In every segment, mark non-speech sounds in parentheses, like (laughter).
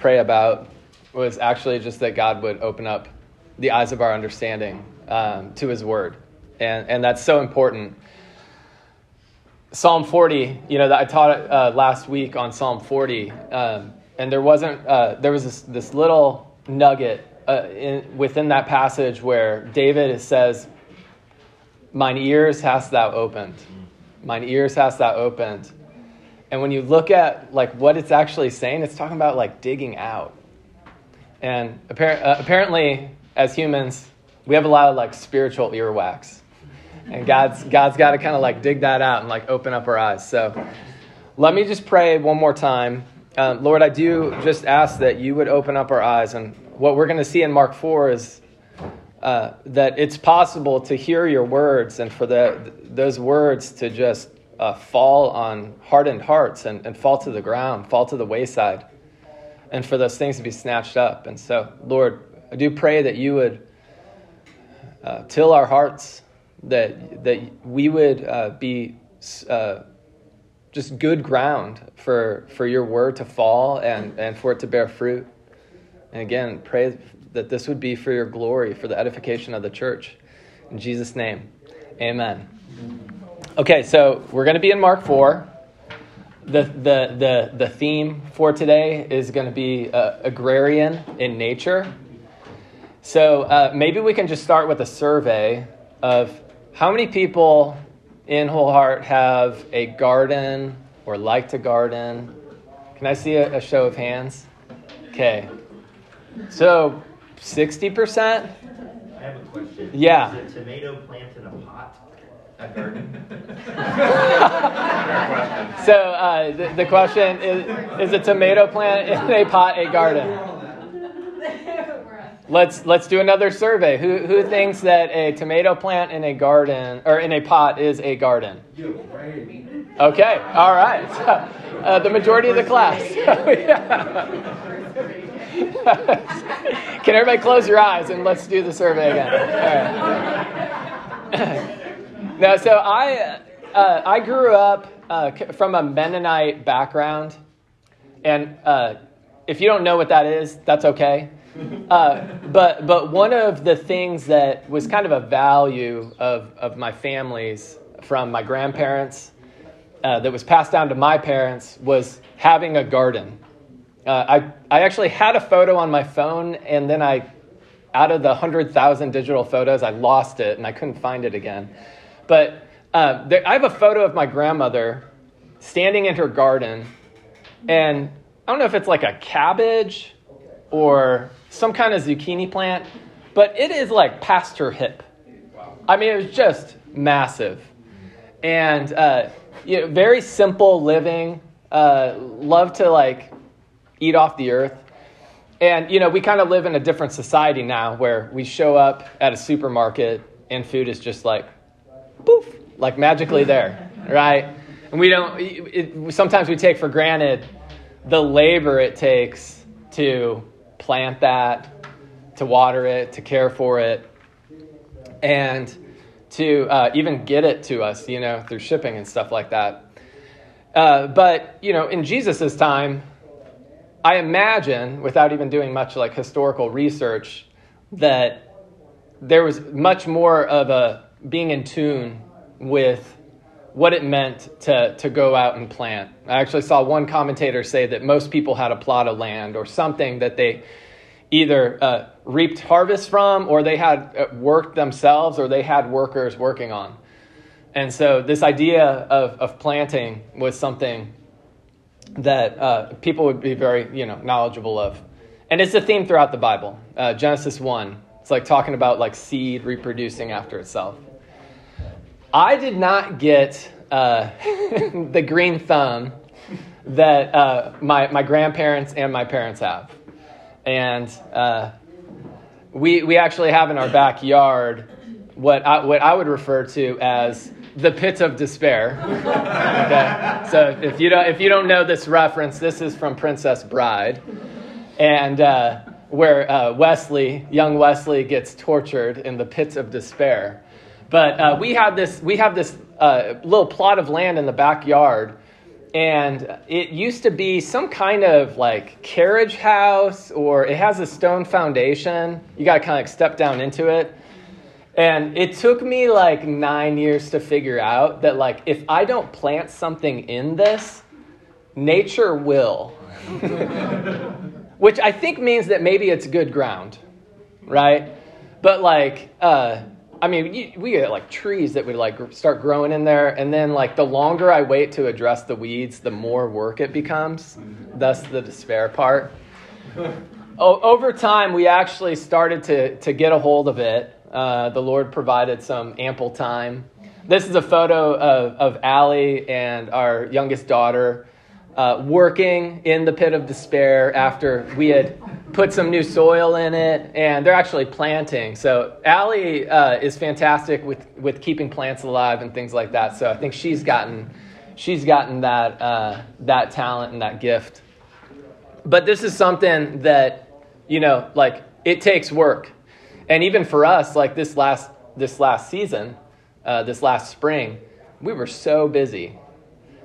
pray about was actually just that God would open up the eyes of our understanding um, to His Word, and and that's so important. Psalm 40, you know, that I taught uh, last week on Psalm 40, um, and there wasn't uh, there was this, this little nugget uh, in, within that passage where David says, "Mine ears hast thou opened, mine ears hast thou opened." And when you look at like what it's actually saying, it's talking about like digging out. And appar- uh, apparently, as humans, we have a lot of like spiritual earwax, and God's God's got to kind of like dig that out and like open up our eyes. So, let me just pray one more time. Um, Lord, I do just ask that you would open up our eyes, and what we're going to see in Mark four is uh, that it's possible to hear your words and for the, those words to just uh, fall on hardened hearts and, and fall to the ground, fall to the wayside, and for those things to be snatched up. And so, Lord, I do pray that you would uh, till our hearts, that, that we would uh, be uh, just good ground for, for your word to fall and, and for it to bear fruit. And again, pray that this would be for your glory, for the edification of the church. In Jesus' name, amen. Okay, so we're going to be in Mark 4. The, the, the, the theme for today is going to be uh, agrarian in nature. So uh, maybe we can just start with a survey of how many people in Whole Heart have a garden or like to garden. Can I see a, a show of hands? Okay. So 60%? I have a question. Yeah. Is a tomato plant in a pot a garden? (laughs) So uh, the, the question is: Is a tomato plant in a pot a garden? Let's let's do another survey. Who who thinks that a tomato plant in a garden or in a pot is a garden? Okay, all right. (laughs) Uh, the majority of the class. (laughs) Can everybody close your eyes and let's do the survey again? Now, so I uh, I grew up uh, from a Mennonite background, and uh, if you don't know what that is, that's okay. Uh, but but one of the things that was kind of a value of of my family's from my grandparents uh, that was passed down to my parents was having a garden. Uh, I I actually had a photo on my phone, and then I, out of the hundred thousand digital photos, I lost it and I couldn't find it again. But uh, there, I have a photo of my grandmother standing in her garden, and I don't know if it's like a cabbage or some kind of zucchini plant, but it is like past her hip. I mean, it was just massive. And uh, you know, very simple living, uh, love to like eat off the earth. And, you know, we kind of live in a different society now where we show up at a supermarket and food is just like, poof, like magically there, right? And we don't, it, sometimes we take for granted the labor it takes to plant that, to water it, to care for it, and to uh, even get it to us, you know, through shipping and stuff like that. Uh, but, you know, in Jesus' time, I imagine, without even doing much like historical research, that there was much more of a being in tune with what it meant to, to go out and plant. I actually saw one commentator say that most people had a plot of land or something that they either uh, reaped harvest from or they had uh, worked themselves or they had workers working on. And so this idea of, of planting was something that uh, people would be very you know knowledgeable of and it's a theme throughout the bible uh, genesis 1 it's like talking about like seed reproducing after itself i did not get uh, (laughs) the green thumb that uh, my, my grandparents and my parents have and uh, we, we actually have in our backyard what I, what I would refer to as the pit of despair. okay? So if you don't if you don't know this reference, this is from Princess Bride, and uh, where uh, Westley, young Westley, gets tortured in the pits of despair. But uh, we have this we have this uh, little plot of land in the backyard, and it used to be some kind of like carriage house, or it has a stone foundation. You got to kind of like step down into it. And it took me like nine years to figure out that, like, if I don't plant something in this, nature will. (laughs) Which I think means that maybe it's good ground, right? But, like, uh, I mean, you, we get like trees that would like start growing in there, and then like the longer I wait to address the weeds, the more work it becomes. Thus, the despair part. (laughs) o- over time, we actually started to to get a hold of it. Uh, the Lord provided some ample time. This is a photo of of Allie and our youngest daughter uh, working in the pit of despair after we had put some new soil in it, and they're actually planting. So Allie uh, is fantastic with, with keeping plants alive and things like that. So I think she's gotten she's gotten that uh, that talent and that gift. But this is something that you know, like it takes work, and even for us, like this last this last season, uh, this last spring, we were so busy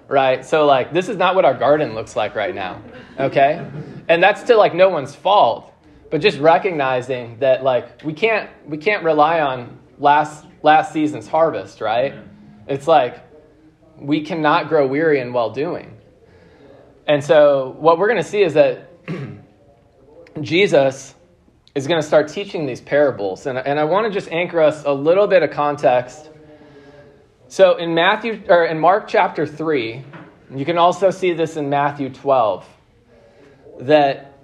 right? So like this is not what our garden looks like right now. Okay? And that's to like no one's fault, but just recognizing that like we can't we can't rely on last last season's harvest, right? It's like we cannot grow weary in well doing. And so what we're going to see is that (clears throat) Jesus is going to start teaching these parables. And, and I want to just anchor us a little bit of context so in Matthew or in Mark chapter 3, you can also see this in Matthew 12 that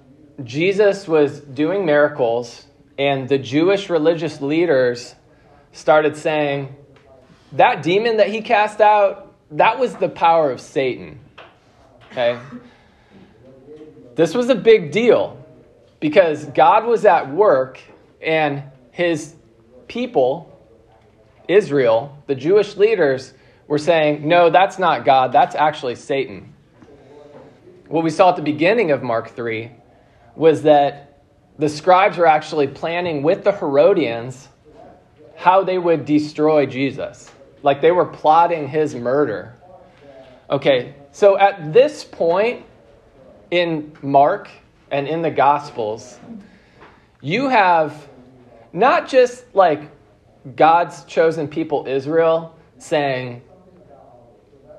Jesus was doing miracles and the Jewish religious leaders started saying that demon that he cast out that was the power of Satan. Okay? This was a big deal because God was at work and his people Israel, the Jewish leaders, were saying, no, that's not God, that's actually Satan. What we saw at the beginning of Mark 3 was that the scribes were actually planning with the Herodians how they would destroy Jesus. Like they were plotting his murder. Okay, so at this point in Mark and in the Gospels, you have not just like God's chosen people, Israel, saying,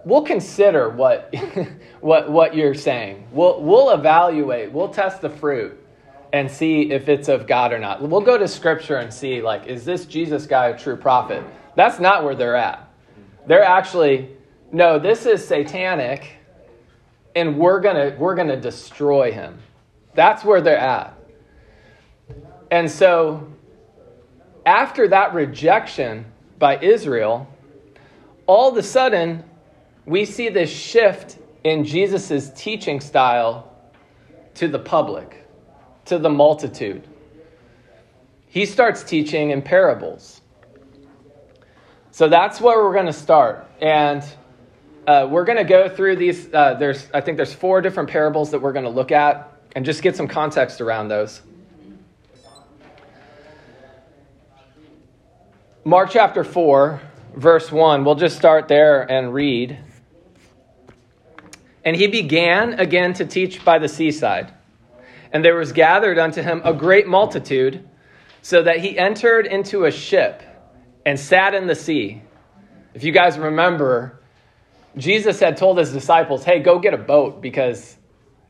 We'll consider what, (laughs) what, what you're saying. We'll, we'll evaluate, we'll test the fruit and see if it's of God or not. We'll go to Scripture and see, like, is this Jesus guy a true prophet? That's not where they're at. They're actually, no, this is satanic, and we're gonna we're gonna destroy him. That's where they're at. And so after that rejection by Israel, all of a sudden, we see this shift in Jesus' teaching style to the public, to the multitude. He starts teaching in parables. So that's where we're going to start. And uh, we're going to go through these. Uh, there's, I think there's four different parables that we're going to look at and just get some context around those. Mark chapter 4, verse 1. We'll just start there and read. And he began again to teach by the seaside. And there was gathered unto him a great multitude, so that he entered into a ship and sat in the sea. If you guys remember, Jesus had told his disciples, hey, go get a boat because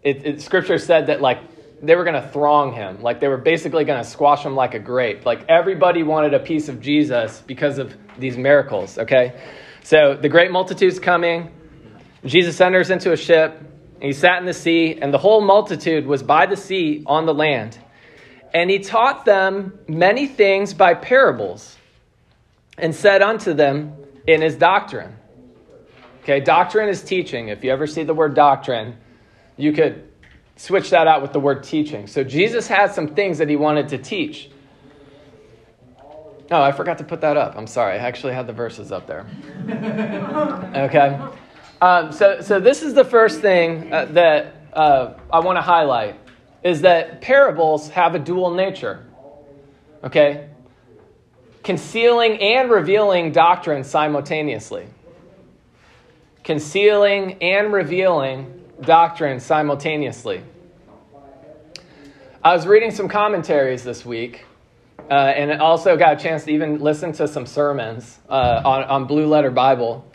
it, it, scripture said that, like, they were going to throng him. Like they were basically going to squash him like a grape. Like everybody wanted a piece of Jesus because of these miracles, okay? So the great multitude's coming. Jesus enters into a ship. And he sat in the sea, and the whole multitude was by the sea on the land. And he taught them many things by parables and said unto them in his doctrine. Okay, doctrine is teaching. If you ever see the word doctrine, you could switch that out with the word teaching. So Jesus had some things that he wanted to teach. Oh, I forgot to put that up. I'm sorry. I actually had the verses up there. (laughs) Okay. Um, so, so this is the first thing uh, that uh, I want to highlight is that parables have a dual nature. Okay? Concealing and revealing doctrine simultaneously. concealing and revealing doctrine simultaneously. I was reading some commentaries this week, uh, and also got a chance to even listen to some sermons uh, on, on Blue Letter Bible.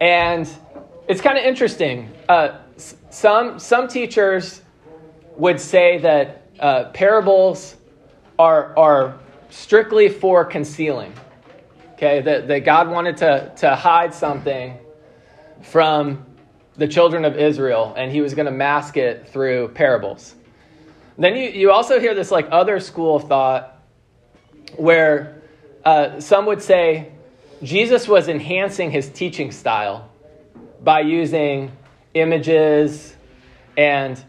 And it's kind of interesting. Uh, some, some teachers would say that uh, parables are, are strictly for concealing. Okay, that, that God wanted to, to hide something from the children of Israel, and he was going to mask it through parables. Then you, you also hear this like other school of thought where uh, some would say Jesus was enhancing his teaching style by using images and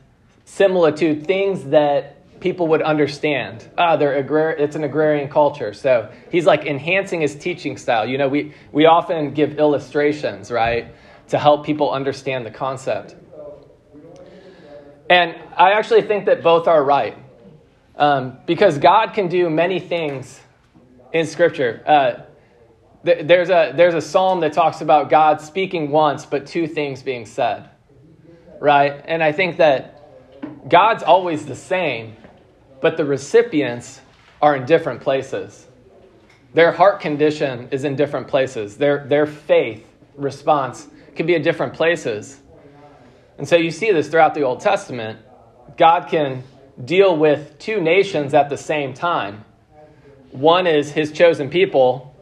similitude, things that people would understand. Ah, they're agrar- it's an agrarian culture. So he's like enhancing his teaching style. You know, we, we often give illustrations, right, to help people understand the concept. And I actually think that both are right. Um, because God can do many things in Scripture. Uh, th- there's, a, there's a psalm that talks about God speaking once, but two things being said. Right? And I think that God's always the same, but the recipients are in different places. Their heart condition is in different places. Their, their faith response can be in different places. And so you see this throughout the Old Testament. God can deal with two nations at the same time. One is his chosen people,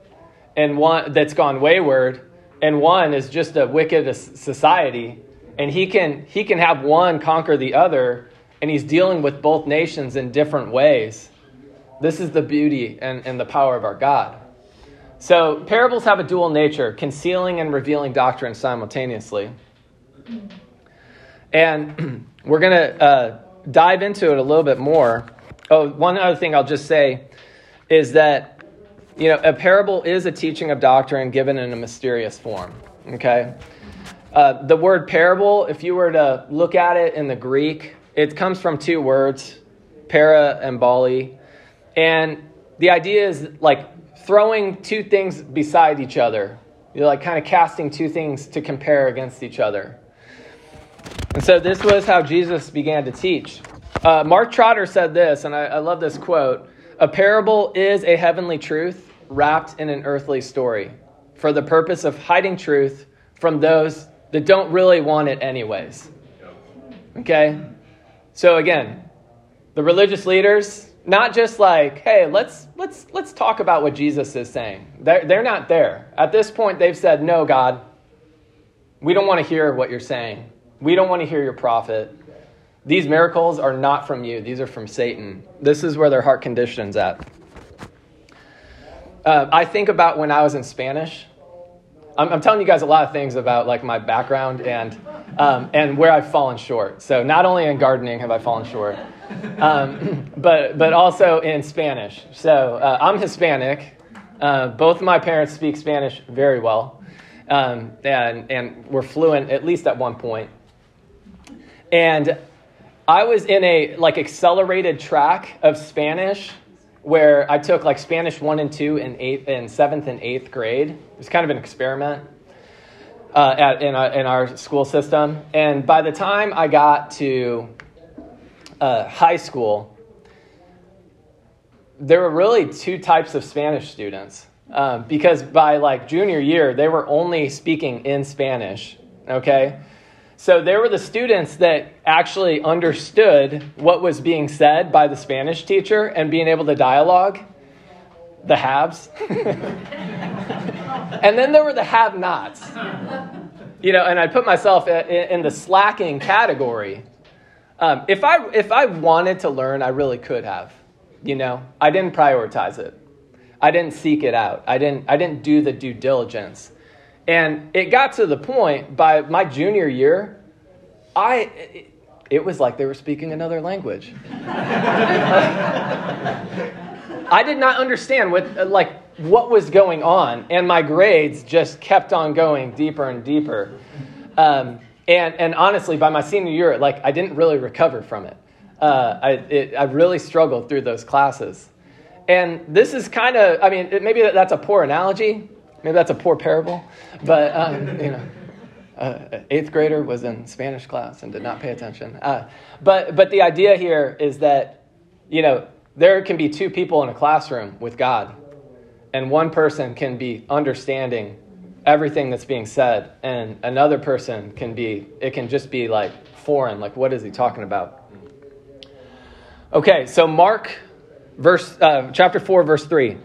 and one that's gone wayward, and one is just a wicked society. And he can he can have one conquer the other and he's dealing with both nations in different ways. This is the beauty and, and the power of our God. So, parables have a dual nature, concealing and revealing doctrine simultaneously. And (clears throat) we're going to uh, dive into it a little bit more. Oh, one other thing I'll just say is that, you know, a parable is a teaching of doctrine given in a mysterious form. Okay? Uh, the word parable, if you were to look at it in the Greek, it comes from two words, para and bali. And the idea is like throwing two things beside each other. You're like kind of casting two things to compare against each other. And so this was how Jesus began to teach. Uh, Mark Trotter said this, and I, I love this quote A parable is a heavenly truth wrapped in an earthly story for the purpose of hiding truth from those that don't really want it, anyways. Okay? So again, the religious leaders, not just like, hey, let's let's let's talk about what Jesus is saying. They're, they're not there. At this point, they've said, no, God, we don't want to hear what you're saying. We don't want to hear your prophet. These miracles are not from you. These are from Satan. This is where their heart condition's at. Uh, I think about when I was in Spanish. I'm, I'm, telling you guys a lot of things about like my background and um, and where I've fallen short. So not only in gardening have I fallen short, um, (clears throat) but but also in Spanish. So uh, I'm Hispanic. Uh, both of my parents speak Spanish very well, um, and and we're fluent at least at one point. And I was in a like accelerated track of Spanish where I took like Spanish one and two in eighth and seventh and eighth grade. It was kind of an experiment uh, at, in, our, in our school system. And by the time I got to uh, high school, there were really two types of Spanish students. Um, because by like junior year, they were only speaking in Spanish. Okay? So there were the students that actually understood what was being said by the Spanish teacher and being able to dialogue, the haves. (laughs) and then there were the have nots. You know, and I put myself in the slacking category. Um, if, I, if I wanted to learn, I really could have. You know, I didn't prioritize it. I didn't seek it out. I didn't, I didn't do the due diligence. And it got to the point by my junior year, I it, it was like they were speaking another language. (laughs) I did not understand what like what was going on, and my grades just kept on going deeper and deeper. Um, and and honestly, by my senior year, like I didn't really recover from it. Uh, I it, I really struggled through those classes. And this is kind of, I mean, maybe that's a poor analogy, Maybe that's a poor parable, but um, you know. uh, eighth grader was in Spanish class and did not pay attention. Uh, but but the idea here is that you know there can be two people in a classroom with God, and one person can be understanding everything that's being said, and another person can be it can just be like foreign. Like what is he talking about? Okay, so Mark, verse uh, chapter four, verse three.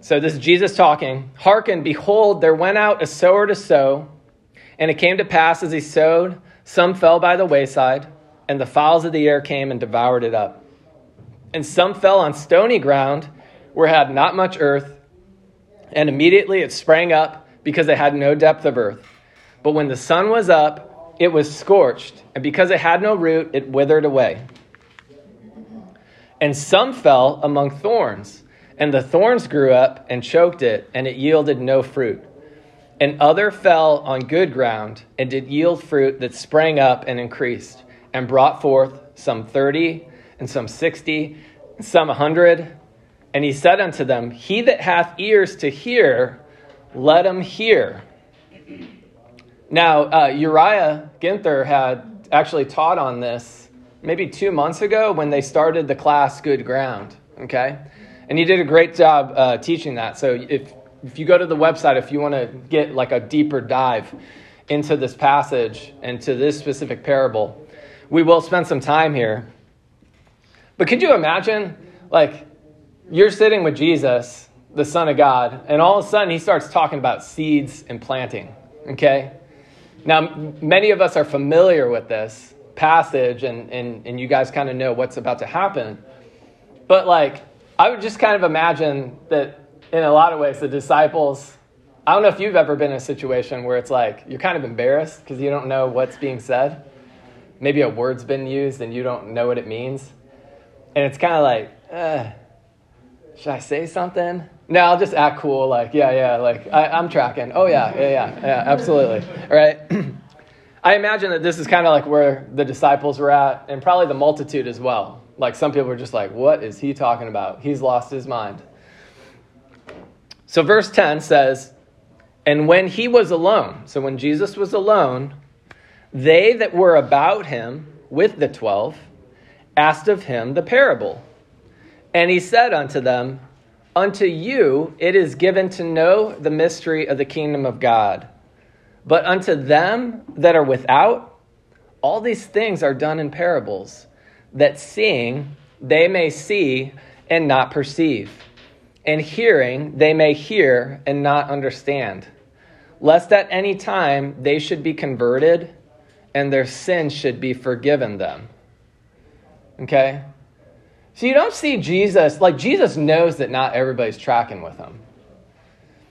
So this is Jesus talking. Hearken, behold, there went out a sower to sow. And it came to pass as he sowed, some fell by the wayside, and the fowls of the air came and devoured it up. And some fell on stony ground, where it had not much earth, and immediately it sprang up, because it had no depth of earth. But when the sun was up, it was scorched, and because it had no root, it withered away. And some fell among thorns, and the thorns grew up and choked it, and it yielded no fruit. And other fell on good ground and did yield fruit that sprang up and increased and brought forth some thirty and some sixty and some a hundred. And he said unto them he that hath ears to hear let him hear. Now uh, uriah ginther had actually taught on this maybe two months ago when they started the class good ground okay and he did a great job uh, teaching that so if if you go to the website, if you want to get like a deeper dive into this passage and to this specific parable, we will spend some time here. But could you imagine, like, you're sitting with Jesus, the Son of God, and all of a sudden he starts talking about seeds and planting, okay? Now, many of us are familiar with this passage, and, and, and you guys kind of know what's about to happen. But, like, I would just kind of imagine that in a lot of ways, the disciples, I don't know if you've ever been in a situation where it's like you're kind of embarrassed because you don't know what's being said. Maybe a word's been used and you don't know what it means. And it's kind of like, should I say something? No, I'll just act cool. Like, yeah, yeah, like I, am tracking. Oh, yeah, yeah, yeah, yeah, absolutely. Right. (clears throat) I imagine that this is kind of like where the disciples were at, and probably the multitude as well. Like, some people were just like, what is he talking about? He's lost his mind. So, verse 10 says, And when he was alone, so when Jesus was alone, they that were about him with the twelve asked of him the parable. And he said unto them, Unto you it is given to know the mystery of the kingdom of God. But unto them that are without, all these things are done in parables, that seeing they may see and not perceive and hearing they may hear and not understand, lest at any time they should be converted and their sins should be forgiven them. Okay? So you don't see Jesus, like Jesus knows that not everybody's tracking with him.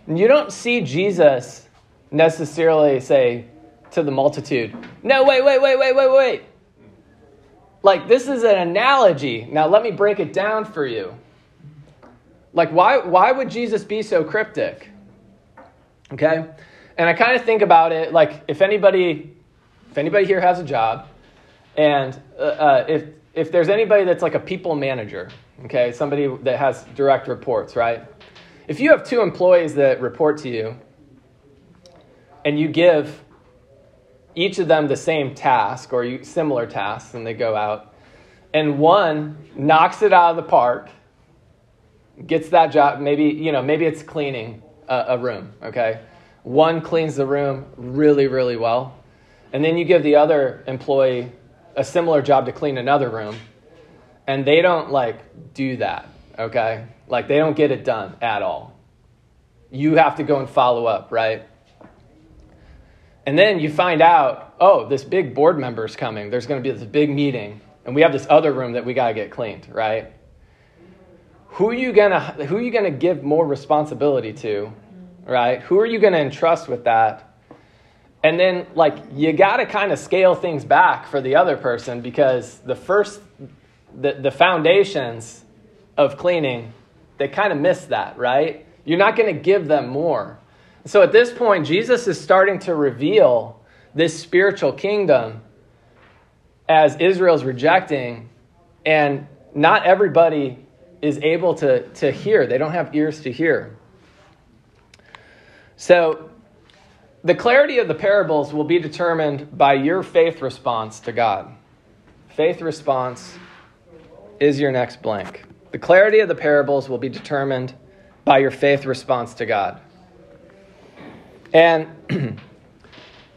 You don't see Jesus necessarily say to the multitude, No, wait, wait, wait, wait, wait, wait. Like, this is an analogy. Now, let me break it down for you. Like, why, why would Jesus be so cryptic? Okay? And I kind of think about it like if anybody, if anybody here has a job, and uh, uh, if, if there's anybody that's like a people manager, okay, somebody that has direct reports, right? If you have two employees that report to you, and you give each of them the same task or similar tasks, and they go out, and one knocks it out of the park gets that job. Maybe, you know, maybe it's cleaning a, a room, okay? One cleans the room really, really well. And then you give the other employee a similar job to clean another room. And they don't like do that, okay? Like they don't get it done at all. You have to go and follow up, right? And then you find out, oh, this big board member is coming. There's going to be this big meeting, and we have this other room that we got to get cleaned, right? who are you gonna who are you gonna give more responsibility to right who are you gonna entrust with that and then like you gotta kind of scale things back for the other person because the first the, the foundations of cleaning they kind of miss that right you're not going to give them more so at this point jesus is starting to reveal this spiritual kingdom as israel's rejecting and not everybody is able to, to hear. They don't have ears to hear. So the clarity of the parables will be determined by your faith response to God. Faith response is your next blank. The clarity of the parables will be determined by your faith response to God. And, (clears throat)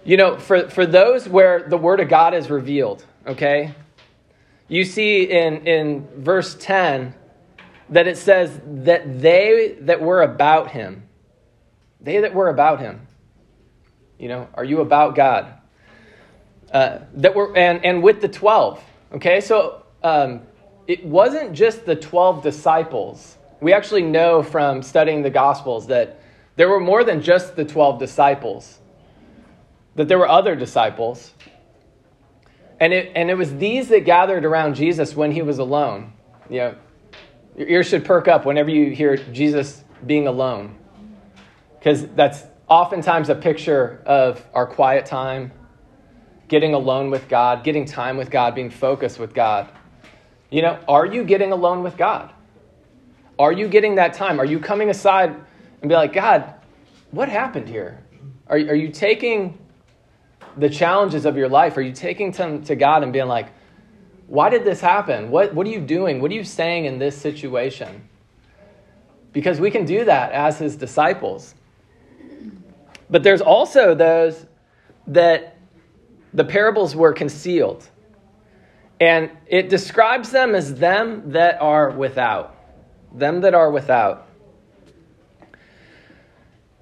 you know, for, for those where the Word of God is revealed, okay, you see in, in verse 10 that it says that they that were about Him, they that were about Him, you know, are you about God? Uh, that were, and, and with the 12, okay, so um, it wasn't just the 12 disciples. We actually know from studying the Gospels that there were more than just the 12 disciples, that there were other disciples. And it, and it was these that gathered around Jesus when he was alone. You know, your ears should perk up whenever you hear Jesus being alone, because that's oftentimes a picture of our quiet time, getting alone with God, getting time with God, being focused with God. You know, are you getting alone with God? Are you getting that time? Are you coming aside and be like, God, what happened here? Are, are you taking the challenges of your life? Are you taking them to God and being like, why did this happen? What, what are you doing? What are you saying in this situation? Because we can do that as his disciples. But there's also those that the parables were concealed. And it describes them as them that are without. Them that are without.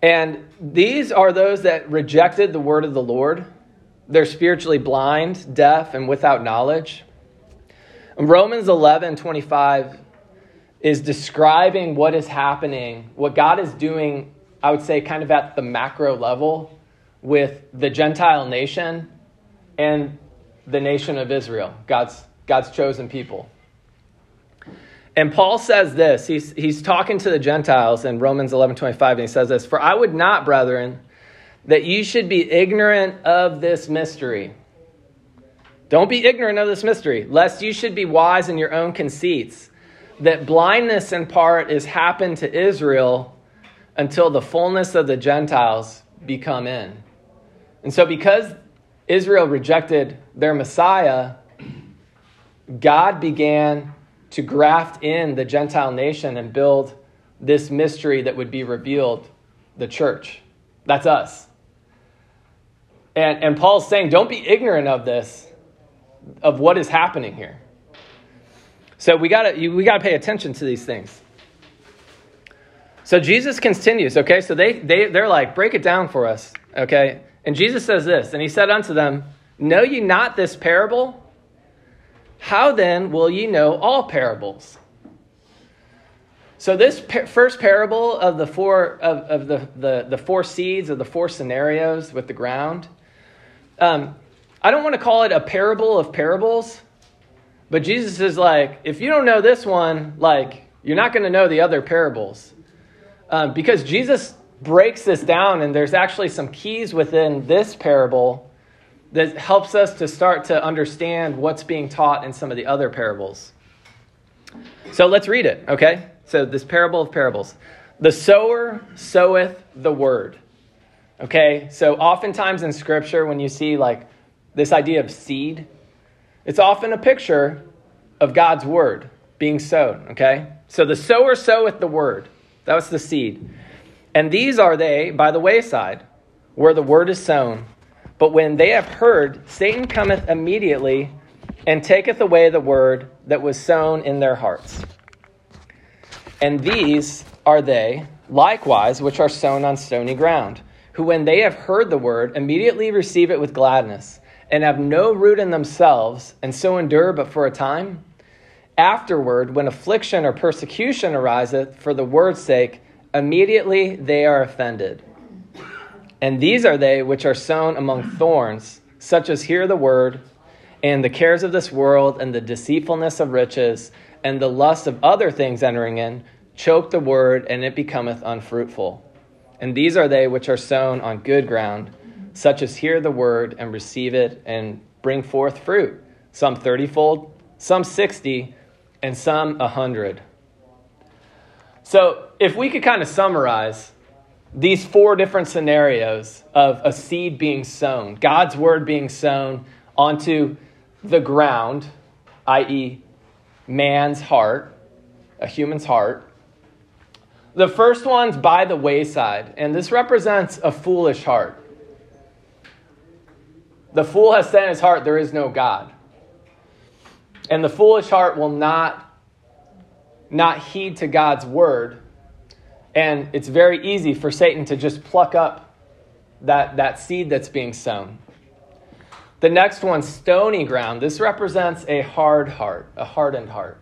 And these are those that rejected the word of the Lord. They're spiritually blind, deaf, and without knowledge. Romans 11 25 is describing what is happening, what God is doing, I would say, kind of at the macro level with the Gentile nation and the nation of Israel, God's, God's chosen people. And Paul says this. He's, he's talking to the Gentiles in Romans 11 25, and he says this For I would not, brethren, that you should be ignorant of this mystery. Don't be ignorant of this mystery, lest you should be wise in your own conceits, that blindness in part is happened to Israel until the fullness of the Gentiles become in. And so, because Israel rejected their Messiah, God began to graft in the Gentile nation and build this mystery that would be revealed the church. That's us. And, and Paul's saying, don't be ignorant of this, of what is happening here. So we got to we got to pay attention to these things. So Jesus continues, okay? So they, they, they're like, break it down for us, okay? And Jesus says this, and he said unto them, Know ye not this parable? How then will ye know all parables? So this par- first parable of the four of, of the, the, the four seeds of the four scenarios with the ground, um, I don't want to call it a parable of parables, but Jesus is like, if you don't know this one, like you're not going to know the other parables, um, because Jesus breaks this down, and there's actually some keys within this parable that helps us to start to understand what's being taught in some of the other parables. So let's read it, okay? So, this parable of parables. The sower soweth the word. Okay? So, oftentimes in scripture, when you see like this idea of seed, it's often a picture of God's word being sown, okay? So, the sower soweth the word. That was the seed. And these are they by the wayside, where the word is sown. But when they have heard, Satan cometh immediately and taketh away the word that was sown in their hearts. And these are they, likewise, which are sown on stony ground, who, when they have heard the word, immediately receive it with gladness, and have no root in themselves, and so endure but for a time. Afterward, when affliction or persecution ariseth for the word's sake, immediately they are offended. And these are they which are sown among thorns, such as hear the word, and the cares of this world, and the deceitfulness of riches, and the lust of other things entering in, choke the word, and it becometh unfruitful. And these are they which are sown on good ground, such as hear the word, and receive it, and bring forth fruit, some thirtyfold, some sixty, and some a hundred. So, if we could kind of summarize these four different scenarios of a seed being sown, God's word being sown onto the ground, i.e., man's heart, a human's heart. The first one's by the wayside, and this represents a foolish heart. The fool has said in his heart, There is no God. And the foolish heart will not, not heed to God's word. And it's very easy for Satan to just pluck up that, that seed that's being sown. The next one, stony ground. This represents a hard heart, a hardened heart.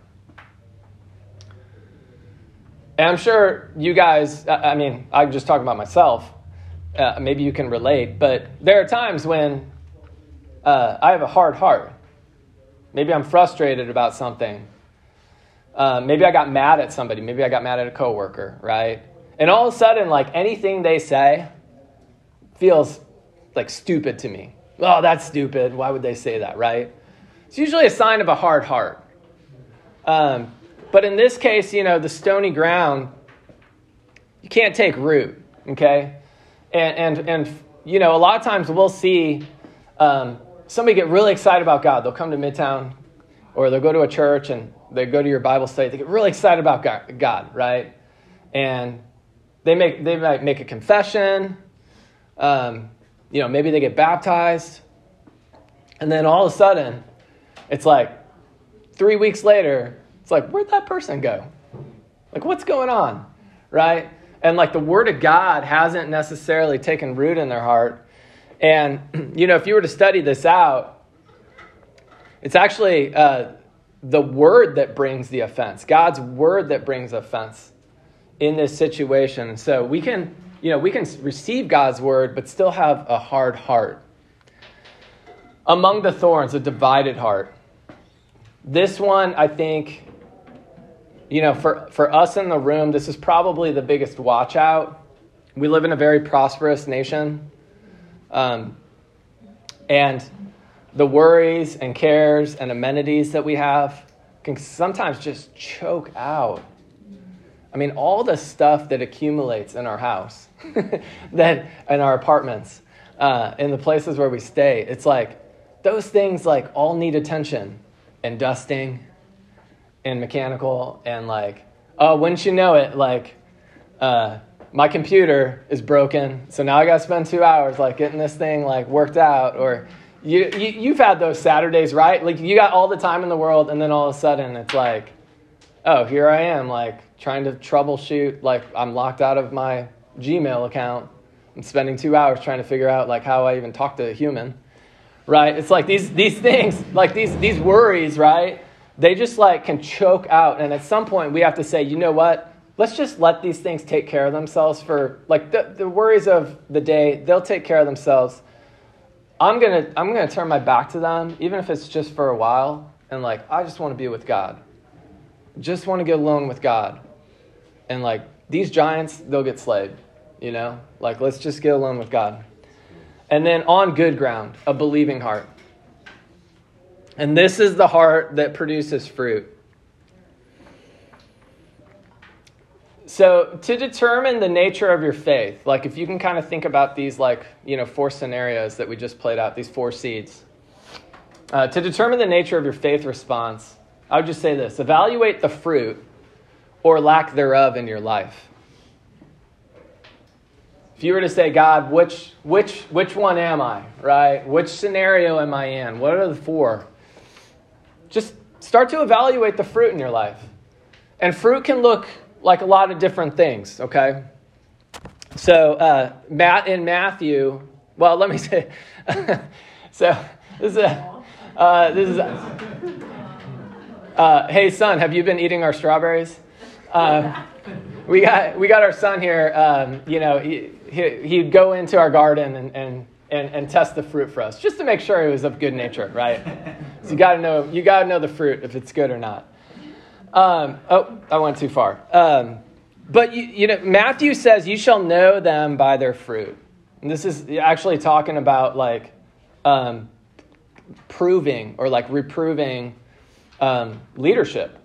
And I'm sure you guys, I mean, I'm just talking about myself. Uh, maybe you can relate, but there are times when uh, I have a hard heart. Maybe I'm frustrated about something. Uh, maybe I got mad at somebody. Maybe I got mad at a coworker, right? And all of a sudden, like anything they say feels like stupid to me. Oh, that's stupid. Why would they say that, right? It's usually a sign of a hard heart. Um, but in this case, you know, the stony ground, you can't take root, okay? And, and, and you know, a lot of times we'll see um, somebody get really excited about God. They'll come to Midtown or they'll go to a church and they go to your Bible study. They get really excited about God, right? And they, make, they might make a confession. Um, you know, maybe they get baptized. And then all of a sudden, it's like three weeks later, it's like, where'd that person go? Like, what's going on? Right? And like the word of God hasn't necessarily taken root in their heart. And, (clears throat) you know, if you were to study this out, it's actually uh, the word that brings the offense, God's word that brings offense in this situation. So we can you know, we can receive God's word, but still have a hard heart. Among the thorns, a divided heart. This one, I think, you know, for, for us in the room, this is probably the biggest watch out. We live in a very prosperous nation. Um, and the worries and cares and amenities that we have can sometimes just choke out I mean, all the stuff that accumulates in our house, (laughs) that in our apartments, uh, in the places where we stay, it's like those things like all need attention and dusting and mechanical and like, oh, wouldn't you know it, like, uh, my computer is broken, so now I got to spend two hours like getting this thing like worked out. Or you, you you've had those Saturdays, right? Like you got all the time in the world, and then all of a sudden it's like, oh, here I am, like trying to troubleshoot, like I'm locked out of my Gmail account. I'm spending two hours trying to figure out like how I even talk to a human, right? It's like these these things, like these these worries, right? They just like can choke out, and at some point we have to say, you know what? Let's just let these things take care of themselves for like the, the worries of the day. They'll take care of themselves. I'm gonna I'm gonna turn my back to them, even if it's just for a while, and like I just want to be with God. Just want to get alone with God and like these giants, they'll get slayed, you know? Like, let's just get alone with God. And then on good ground, a believing heart. And this is the heart that produces fruit. So, to determine the nature of your faith, like if you can kind of think about these, like, you know, four scenarios that we just played out, these four seeds, uh, to determine the nature of your faith response, I would just say this evaluate the fruit or lack thereof in your life. If you were to say, God, which, which, which one am I, right? Which scenario am I in? What are the four? Just start to evaluate the fruit in your life. And fruit can look like a lot of different things, okay? So, uh, Matt in Matthew, well, let me say, (laughs) so this is a, uh, this is, a, uh, hey son, have you been eating our strawberries? Um, we got we got our son here. Um, you know, he, he he'd go into our garden and, and and and test the fruit for us, just to make sure it was of good nature, right? so you got to know you got to know the fruit if it's good or not. Um, oh, I went too far. Um, but you, you know, Matthew says, "You shall know them by their fruit." And this is actually talking about like um, proving or like reproving um, leadership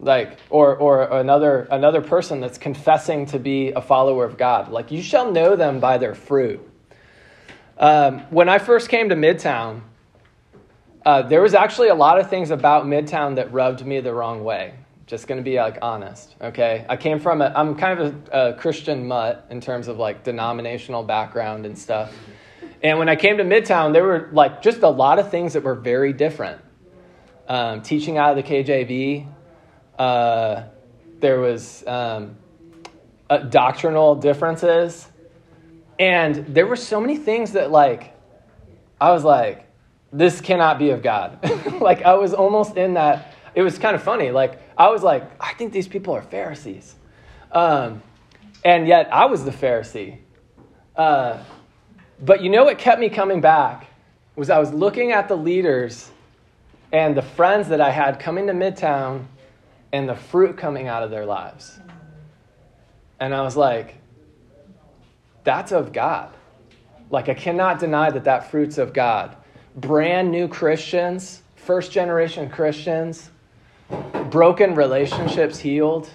like or or another another person that's confessing to be a follower of God. Like you shall know them by their fruit. Um, when I first came to Midtown, uh, there was actually a lot of things about Midtown that rubbed me the wrong way. Just going to be like honest, okay? I came from a, I'm kind of a, a Christian mutt in terms of like denominational background and stuff. And when I came to Midtown, there were like just a lot of things that were very different. Um, teaching out of the KJV, uh, there was um, uh, doctrinal differences, and there were so many things that like I was like, this cannot be of God. (laughs) like I was almost in that. It was kind of funny. Like I was like, I think these people are Pharisees, um, and yet I was the Pharisee. Uh, but you know what kept me coming back was I was looking at the leaders and the friends that I had coming to Midtown and the fruit coming out of their lives. And I was like, that's of God. Like, I cannot deny that that fruit's of God. Brand new Christians, first generation Christians, broken relationships healed.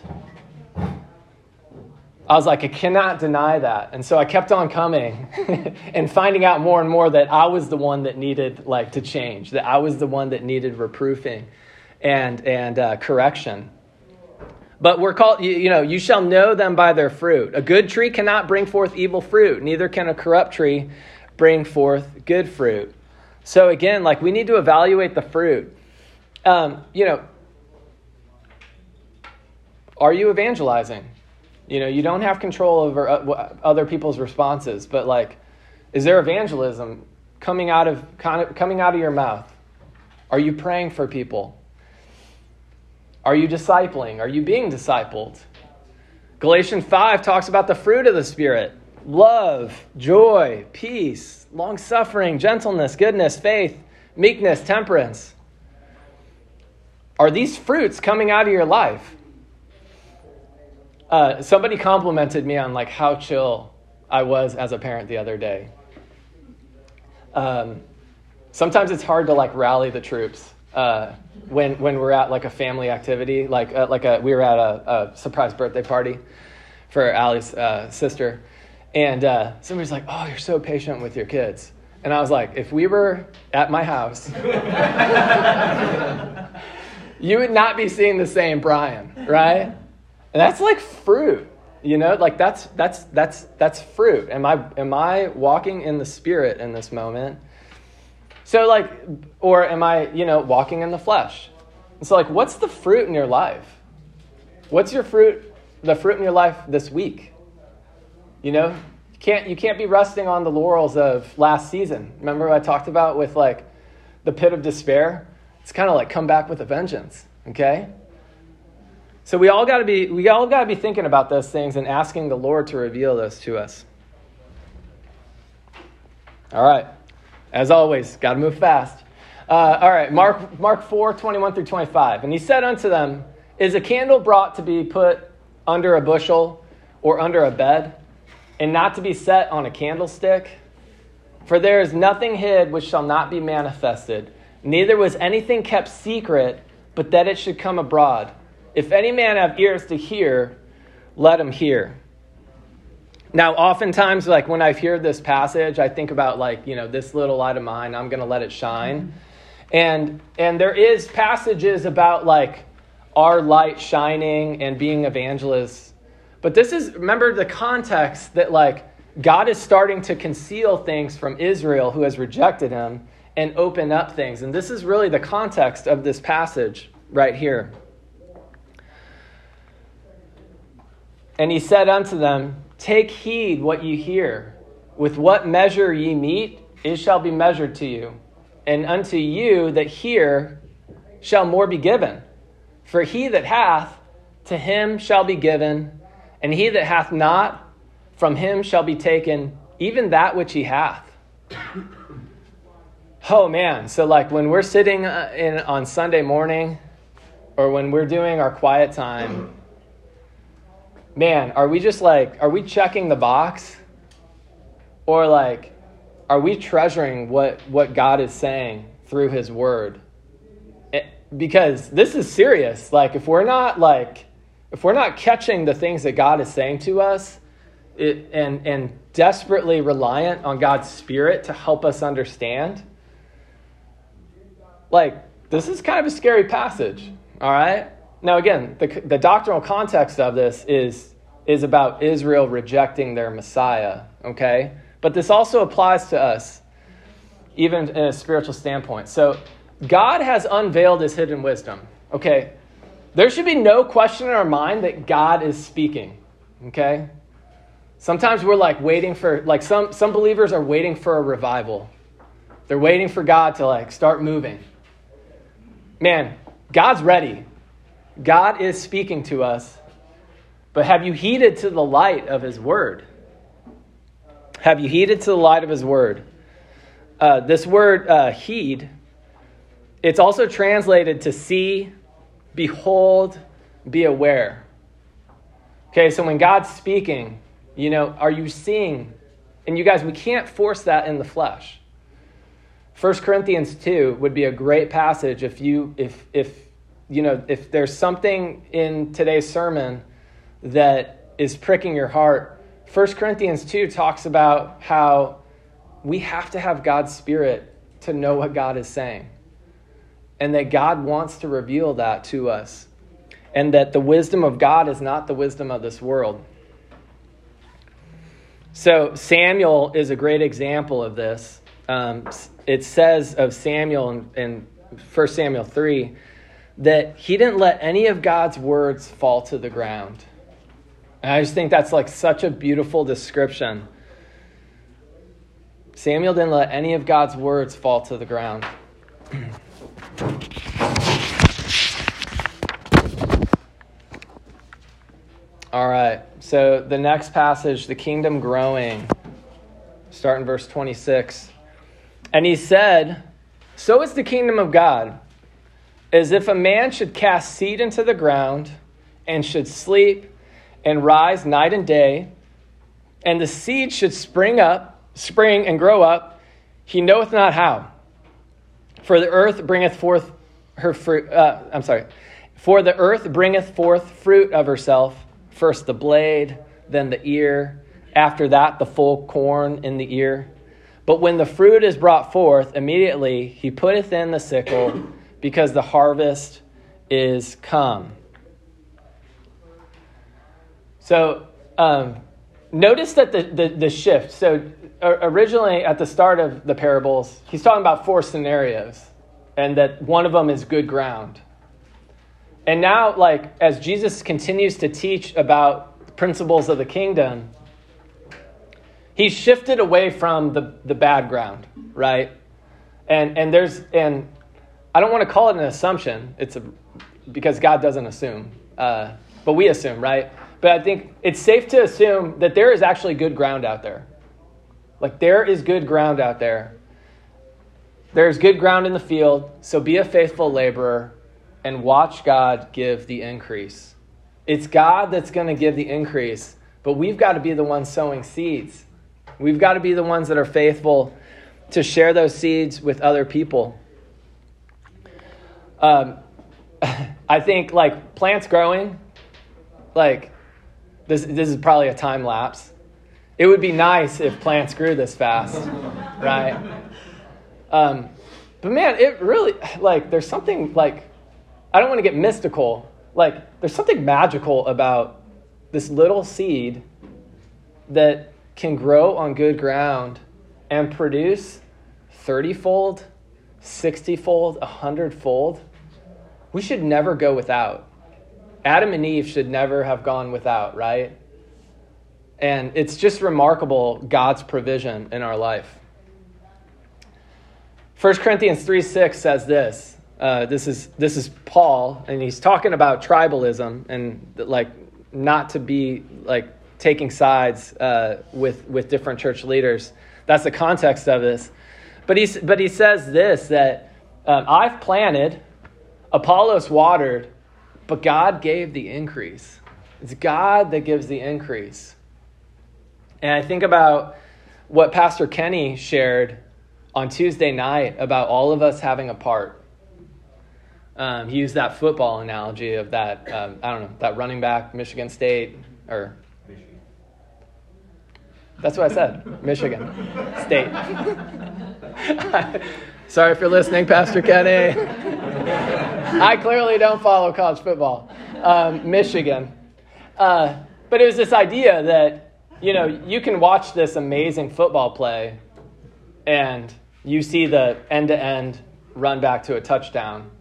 I was like, I cannot deny that. And so I kept on coming (laughs) and finding out more and more that I was the one that needed like to change, that I was the one that needed reproofing and, and uh, correction. But we're called, you, you know, you shall know them by their fruit. A good tree cannot bring forth evil fruit, neither can a corrupt tree bring forth good fruit. So again, like we need to evaluate the fruit. Um, you know, are you evangelizing? You know, you don't have control over uh, other people's responses, but like, is there evangelism coming out of coming out of your mouth? Are you praying for people? Are you discipling? Are you being discipled? Galatians 5 talks about the fruit of the Spirit love, joy, peace, long suffering, gentleness, goodness, faith, meekness, temperance. Are these fruits coming out of your life? Uh, somebody complimented me on like how chill I was as a parent the other day. Um, sometimes it's hard to like rally the troops uh, when when we're at like a family activity, like uh, like a we were at a, a, surprise birthday party for Allie's uh, sister, and uh, somebody's like, "Oh, you're so patient with your kids," and I was like, "If we were at my house." (laughs) you would not be seeing the same Brian, right? And that's like fruit. You know, like that's that's that's that's fruit. Am I am I walking in the spirit in this moment? So like or am I, you know, walking in the flesh? And so like what's the fruit in your life? What's your fruit the fruit in your life this week? You know, you can't you can't be resting on the laurels of last season. Remember I talked about with like the pit of despair? It's kind of like come back with a vengeance, okay? So we all got to be we all got to be thinking about those things and asking the Lord to reveal those to us. All right. As always, got to move fast. Uh, all right, Mark, Mark 4, 21 through 25. And he said unto them, Is a candle brought to be put under a bushel or under a bed, and not to be set on a candlestick? For there is nothing hid which shall not be manifested, neither was anything kept secret, but that it should come abroad. If any man have ears to hear, let him hear. Now, oftentimes, like when I hear this passage, I think about like, you know, this little light of mine, I'm going to let it shine. And, and there is passages about like our light shining and being evangelists. But this is, remember the context that like God is starting to conceal things from Israel who has rejected him and open up things. And this is really the context of this passage right here. And he said unto them, Take heed what ye hear. With what measure ye mete, it shall be measured to you. And unto you that hear shall more be given. For he that hath, to him shall be given, and he that hath not, from him shall be taken even that which he hath. (coughs) Oh man, so like when we're sitting uh, in on Sunday morning or when we're doing our quiet time, man, are we just like, are we checking the box? Or like, are we treasuring what, what God is saying through his word? Eh, because this is serious. Like if we're not like if we're not catching the things that God is saying to us, it, and and desperately reliant on God's Spirit to help us understand, like this is kind of a scary passage. All right. Now again, the the doctrinal context of this is is about Israel rejecting their Messiah. Okay, but this also applies to us, even in a spiritual standpoint. So God has unveiled his hidden wisdom. Okay? There should be no question in our mind that God is speaking. Okay? Sometimes we're like waiting for, like some, some believers are waiting for a revival. They're waiting for God to like start moving. Man, God's ready. God is speaking to us. But have you heeded to the light of his word? Have you heeded to the light of his word? Uh, this word uh, heed it's also translated to see, behold, be aware. Okay, so when God's speaking, you know, are you seeing? And you guys, we can't force that in the flesh. 1 Corinthians 2 would be a great passage if you if if you know, if there's something in today's sermon that is pricking your heart, 1 Corinthians 2 talks about how we have to have God's spirit to know what God is saying and that God wants to reveal that to us, and that the wisdom of God is not the wisdom of this world. So, Samuel is a great example of this. Um, it says of Samuel in, in 1 Samuel 3 that he didn't let any of God's words fall to the ground. And I just think that's like such a beautiful description. Samuel didn't let any of God's words fall to the ground. (clears throat) All right, so the next passage, the kingdom growing, start in verse 26. And he said, So is the kingdom of God, as if a man should cast seed into the ground and should sleep and rise night and day, and the seed should spring up, spring and grow up, he knoweth not how. For the earth bringeth forth her fruit. Uh, I'm sorry. For the earth bringeth forth fruit of herself, first the blade, then the ear, after that the full corn in the ear. But when the fruit is brought forth, immediately he putteth in the sickle, because the harvest is come. So um, notice that the, the, the shift. So originally at the start of the parables, he's talking about four scenarios, and that one of them is good ground. And now, like, as Jesus continues to teach about principles of the kingdom, he's shifted away from the, the bad ground, right? And and there's and I don't want to call it an assumption. It's a because God doesn't assume, uh, but we assume, right? But I think it's safe to assume that there is actually good ground out there. Like there is good ground out there. There's good ground in the field, so be a faithful laborer and watch God give the increase. It's God that's going to give the increase, but we've got to be the ones sowing seeds. We've got to be the ones that are faithful to share those seeds with other people. Um, (laughs) I think like plants growing, like this, this is probably a time lapse. It would be nice if plants grew this fast, (laughs) right? Um, but man, it really, like, there's something, like, I don't want to get mystical. Like, there's something magical about this little seed that can grow on good ground and produce 30 fold, 60 fold, 100 fold. We should never go without. Adam and Eve should never have gone without, right? And it's just remarkable God's provision in our life. 1 Corinthians 3 6 says this. Uh, this is this is Paul, and he's talking about tribalism and like not to be like taking sides uh, with with different church leaders. That's the context of this. But he but he says this that um, I've planted, Apollos watered, but God gave the increase. It's God that gives the increase. And I think about what Pastor Kenny shared on Tuesday night about all of us having a part. Um, he used that football analogy of that, um, I don't know, that running back, Michigan State, or that's what I said, Michigan State. (laughs) Sorry if you're listening, Pastor Kenny. I clearly don't follow college football. Um, Michigan. Uh, but it was this idea that, you know, you can watch this amazing football play and you see the end to end run back to a touchdown.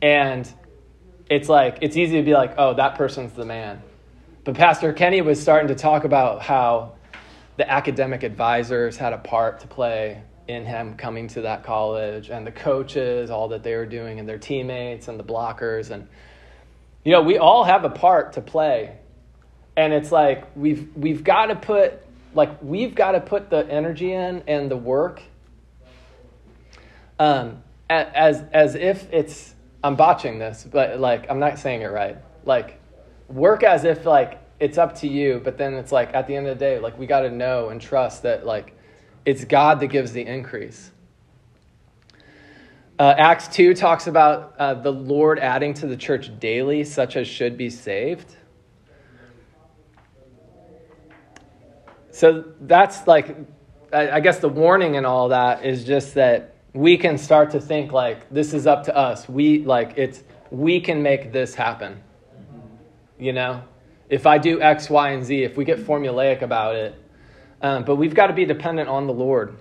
And it's like, it's easy to be like, oh, that person's the man. But Pastor Kenny was starting to talk about how the academic advisors had a part to play in him coming to that college and the coaches, all that they were doing, and their teammates and the blockers. And, you know, we all have a part to play. And it's like we've, we've got to put, like, we've got to put the energy in and the work um, as, as if it's, I'm botching this, but like, I'm not saying it right. Like, work as if, like, it's up to you, but then it's like, at the end of the day, like, we got to know and trust that, like, it's God that gives the increase. Uh, Acts 2 talks about uh, the Lord adding to the church daily, such as should be saved. So that's like, I, I guess the warning and all that is just that we can start to think like this is up to us. We like it's we can make this happen. You know, if I do X, Y, and Z, if we get formulaic about it, um, but we've got to be dependent on the Lord.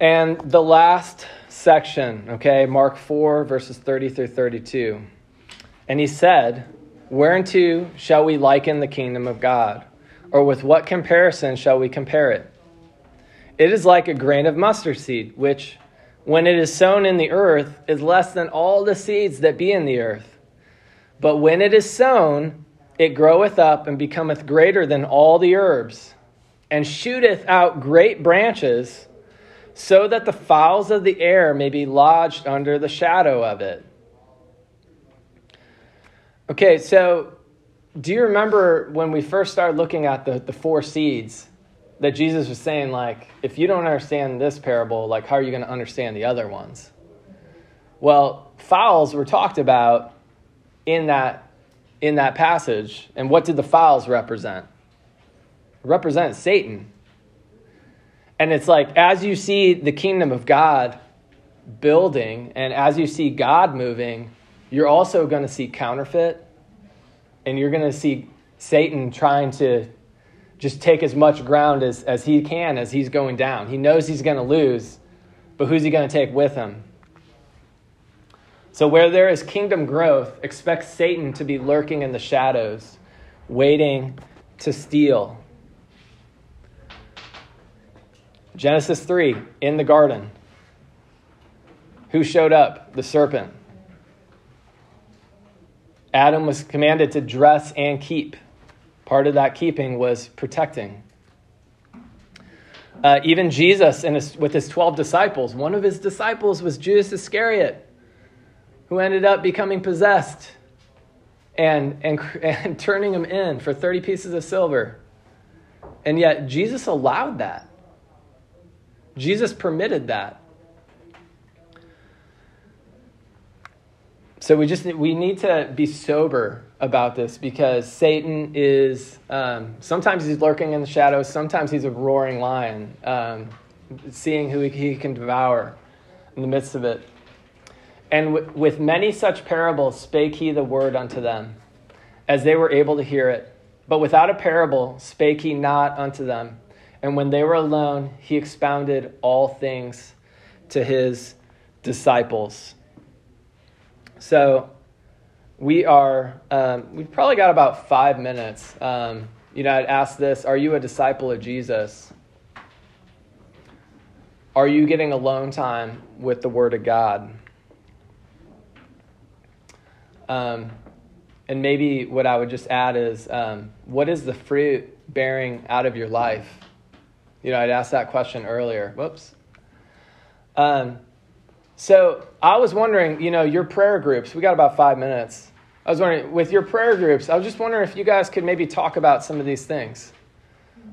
And the last section, okay, Mark 4, verses 30 through 32. And he said, Whereunto shall we liken the kingdom of God? Or with what comparison shall we compare it? It is like a grain of mustard seed, which, when it is sown in the earth, is less than all the seeds that be in the earth. But when it is sown, it groweth up and becometh greater than all the herbs, and shooteth out great branches, so that the fowls of the air may be lodged under the shadow of it. Okay, so do you remember when we first started looking at the, the four seeds that Jesus was saying, like, if you don't understand this parable, like, how are you going to understand the other ones? Well, fowls were talked about in that in that passage. And what did the files represent? Represent Satan. And it's like as you see the kingdom of God building and as you see God moving, you're also going to see counterfeit and you're going to see Satan trying to just take as much ground as, as he can as he's going down. He knows he's going to lose, but who's he going to take with him? So, where there is kingdom growth, expect Satan to be lurking in the shadows, waiting to steal. Genesis 3, in the garden. Who showed up? The serpent. Adam was commanded to dress and keep. Part of that keeping was protecting. Uh, even Jesus, his, with his 12 disciples, one of his disciples was Judas Iscariot who ended up becoming possessed and, and, (laughs) and turning him in for 30 pieces of silver. And yet, Jesus allowed that. Jesus permitted that. So we just we need to be sober about this because Satan is um, sometimes he's lurking in the shadows, sometimes he's a roaring lion, um, seeing who he, he can devour in the midst of it. And w- with many such parables spake he the word unto them, as they were able to hear it. But without a parable spake he not unto them. And when they were alone, he expounded all things to his disciples. So we are, um, we've probably got about five minutes. Um, you know, I'd ask this Are you a disciple of Jesus? Are you getting alone time with the Word of God? Um, and maybe what I would just add is um, what is the fruit bearing out of your life? You know, I'd asked that question earlier. Whoops. Um, so I was wondering, you know, your prayer groups, we got about five minutes. I was wondering, with your prayer groups, I was just wondering if you guys could maybe talk about some of these things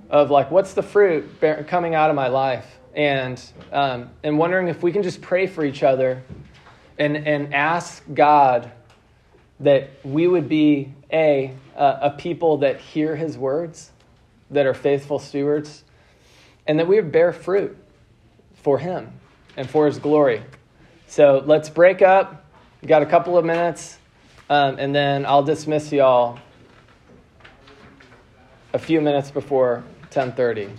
of like, what's the fruit bear, coming out of my life? and um, and wondering if we can just pray for each other and and ask God that we would be a a people that hear His words, that are faithful stewards, and that we would bear fruit for Him and for His glory. So let's break up. We got a couple of minutes, um, and then I'll dismiss y'all a few minutes before 10:30.